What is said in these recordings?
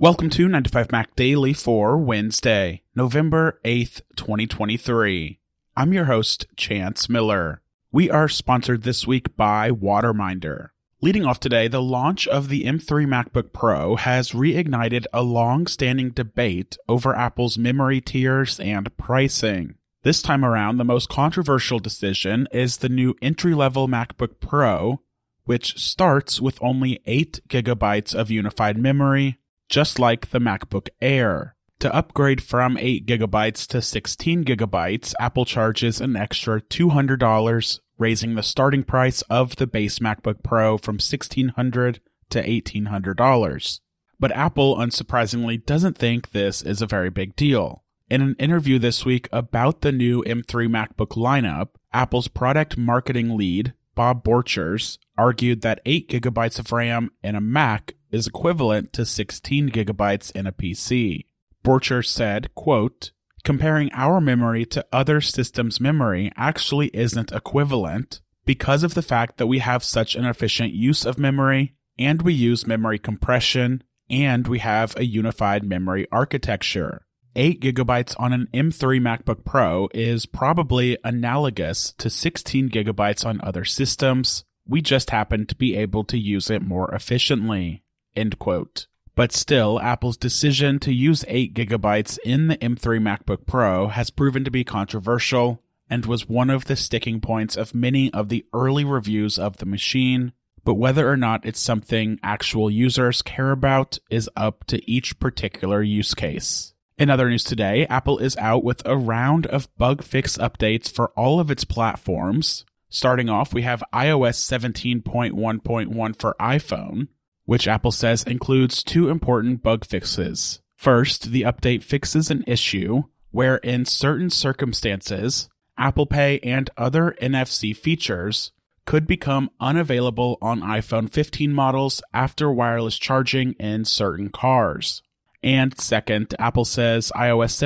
Welcome to 9 to 5 Mac Daily for Wednesday, November 8th, 2023. I'm your host, Chance Miller. We are sponsored this week by Waterminder. Leading off today, the launch of the M3 MacBook Pro has reignited a long standing debate over Apple's memory tiers and pricing. This time around, the most controversial decision is the new entry level MacBook Pro, which starts with only 8 gigabytes of unified memory, just like the MacBook Air. To upgrade from 8 gigabytes to 16 gigabytes, Apple charges an extra $200 raising the starting price of the base MacBook Pro from 1,600 to $1,800. But Apple, unsurprisingly, doesn't think this is a very big deal. In an interview this week about the new M3 MacBook lineup, Apple's product marketing lead, Bob Borchers, argued that 8 gigabytes of RAM in a Mac is equivalent to 16 gigabytes in a PC. Borchers said, quote, comparing our memory to other systems' memory actually isn't equivalent because of the fact that we have such an efficient use of memory, and we use memory compression, and we have a unified memory architecture. 8 gigabytes on an M3 MacBook Pro is probably analogous to 16 gigabytes on other systems. We just happen to be able to use it more efficiently. End quote. But still, Apple's decision to use 8 gigabytes in the M3 MacBook Pro has proven to be controversial and was one of the sticking points of many of the early reviews of the machine. But whether or not it's something actual users care about is up to each particular use case. In other news today, Apple is out with a round of bug fix updates for all of its platforms. Starting off, we have iOS 17.1.1 for iPhone, which Apple says includes two important bug fixes. First, the update fixes an issue where, in certain circumstances, Apple Pay and other NFC features could become unavailable on iPhone 15 models after wireless charging in certain cars. And second, Apple says iOS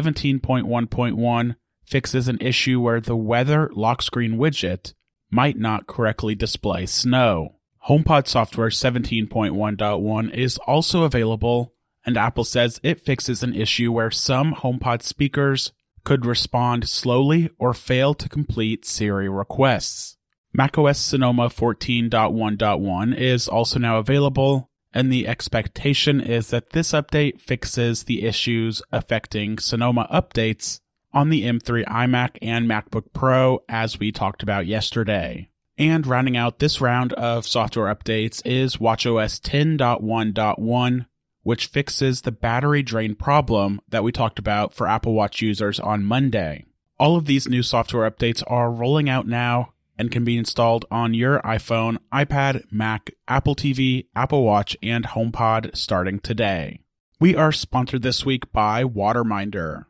17.1.1 fixes an issue where the weather lock screen widget might not correctly display snow. HomePod software 17.1.1 is also available, and Apple says it fixes an issue where some HomePod speakers could respond slowly or fail to complete Siri requests. macOS Sonoma 14.1.1 is also now available, and the expectation is that this update fixes the issues affecting Sonoma updates on the M3 iMac and MacBook Pro as we talked about yesterday. And rounding out this round of software updates is watchOS 10.1.1, which fixes the battery drain problem that we talked about for Apple Watch users on Monday. All of these new software updates are rolling out now and can be installed on your iPhone, iPad, Mac, Apple TV, Apple Watch, and HomePod starting today. We are sponsored this week by Waterminder,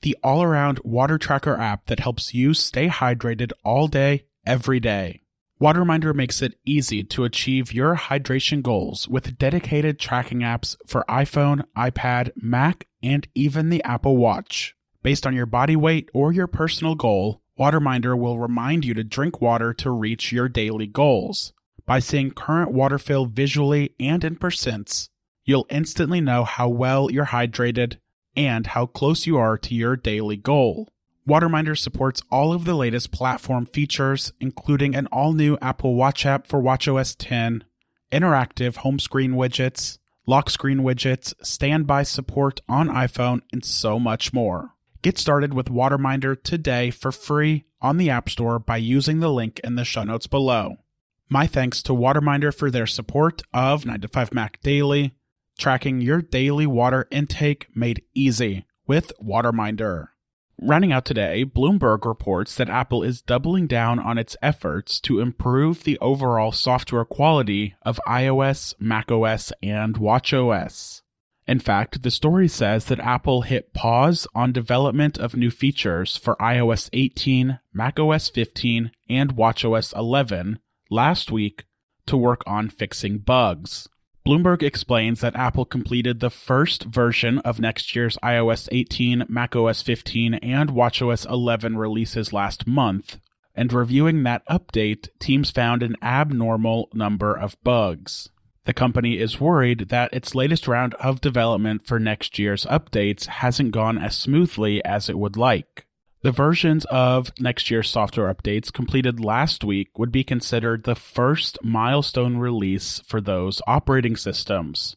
the all around water tracker app that helps you stay hydrated all day, every day. Waterminder makes it easy to achieve your hydration goals with dedicated tracking apps for iPhone, iPad, Mac, and even the Apple Watch. Based on your body weight or your personal goal, Waterminder will remind you to drink water to reach your daily goals. By seeing current water fill visually and in percents, you'll instantly know how well you're hydrated and how close you are to your daily goal. Waterminder supports all of the latest platform features, including an all new Apple Watch app for WatchOS 10, interactive home screen widgets, lock screen widgets, standby support on iPhone, and so much more. Get started with Waterminder today for free on the App Store by using the link in the show notes below. My thanks to Waterminder for their support of 9 to 5 Mac Daily, tracking your daily water intake made easy with Waterminder. Running out today, Bloomberg reports that Apple is doubling down on its efforts to improve the overall software quality of iOS, macOS, and watchOS. In fact, the story says that Apple hit pause on development of new features for iOS 18, macOS 15, and watchOS 11 last week to work on fixing bugs. Bloomberg explains that Apple completed the first version of next year's iOS 18, macOS 15, and watchOS 11 releases last month, and reviewing that update, teams found an abnormal number of bugs. The company is worried that its latest round of development for next year's updates hasn't gone as smoothly as it would like. The versions of next year's software updates completed last week would be considered the first milestone release for those operating systems.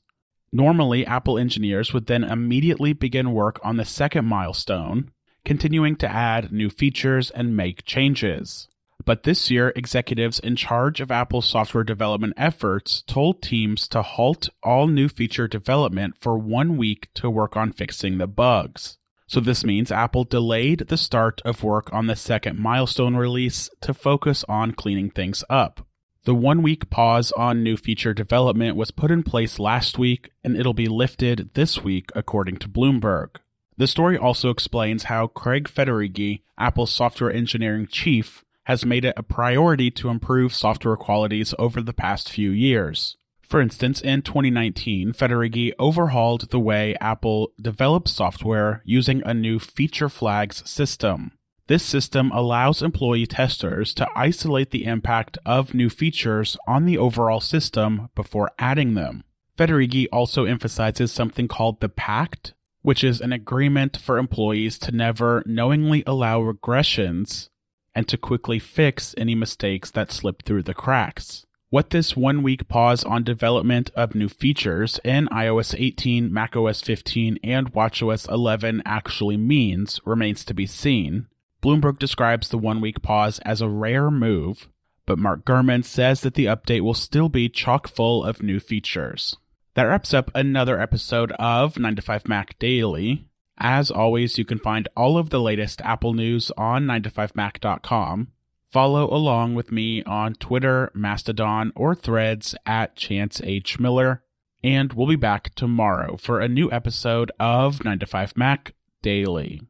Normally, Apple engineers would then immediately begin work on the second milestone, continuing to add new features and make changes. But this year, executives in charge of Apple's software development efforts told teams to halt all new feature development for one week to work on fixing the bugs. So this means Apple delayed the start of work on the second milestone release to focus on cleaning things up. The one week pause on new feature development was put in place last week and it'll be lifted this week, according to Bloomberg. The story also explains how Craig Federighi, Apple's software engineering chief, has made it a priority to improve software qualities over the past few years. For instance, in 2019, Federighi overhauled the way Apple develops software using a new feature flags system. This system allows employee testers to isolate the impact of new features on the overall system before adding them. Federighi also emphasizes something called the Pact, which is an agreement for employees to never knowingly allow regressions and to quickly fix any mistakes that slip through the cracks. What this one week pause on development of new features in iOS 18, macOS 15, and watchOS 11 actually means remains to be seen. Bloomberg describes the one week pause as a rare move, but Mark Gurman says that the update will still be chock full of new features. That wraps up another episode of 9 to 5 Mac Daily. As always, you can find all of the latest Apple news on 9to5mac.com. Follow along with me on Twitter, Mastodon, or threads at Chance H. Miller. And we'll be back tomorrow for a new episode of 9 to 5 Mac Daily.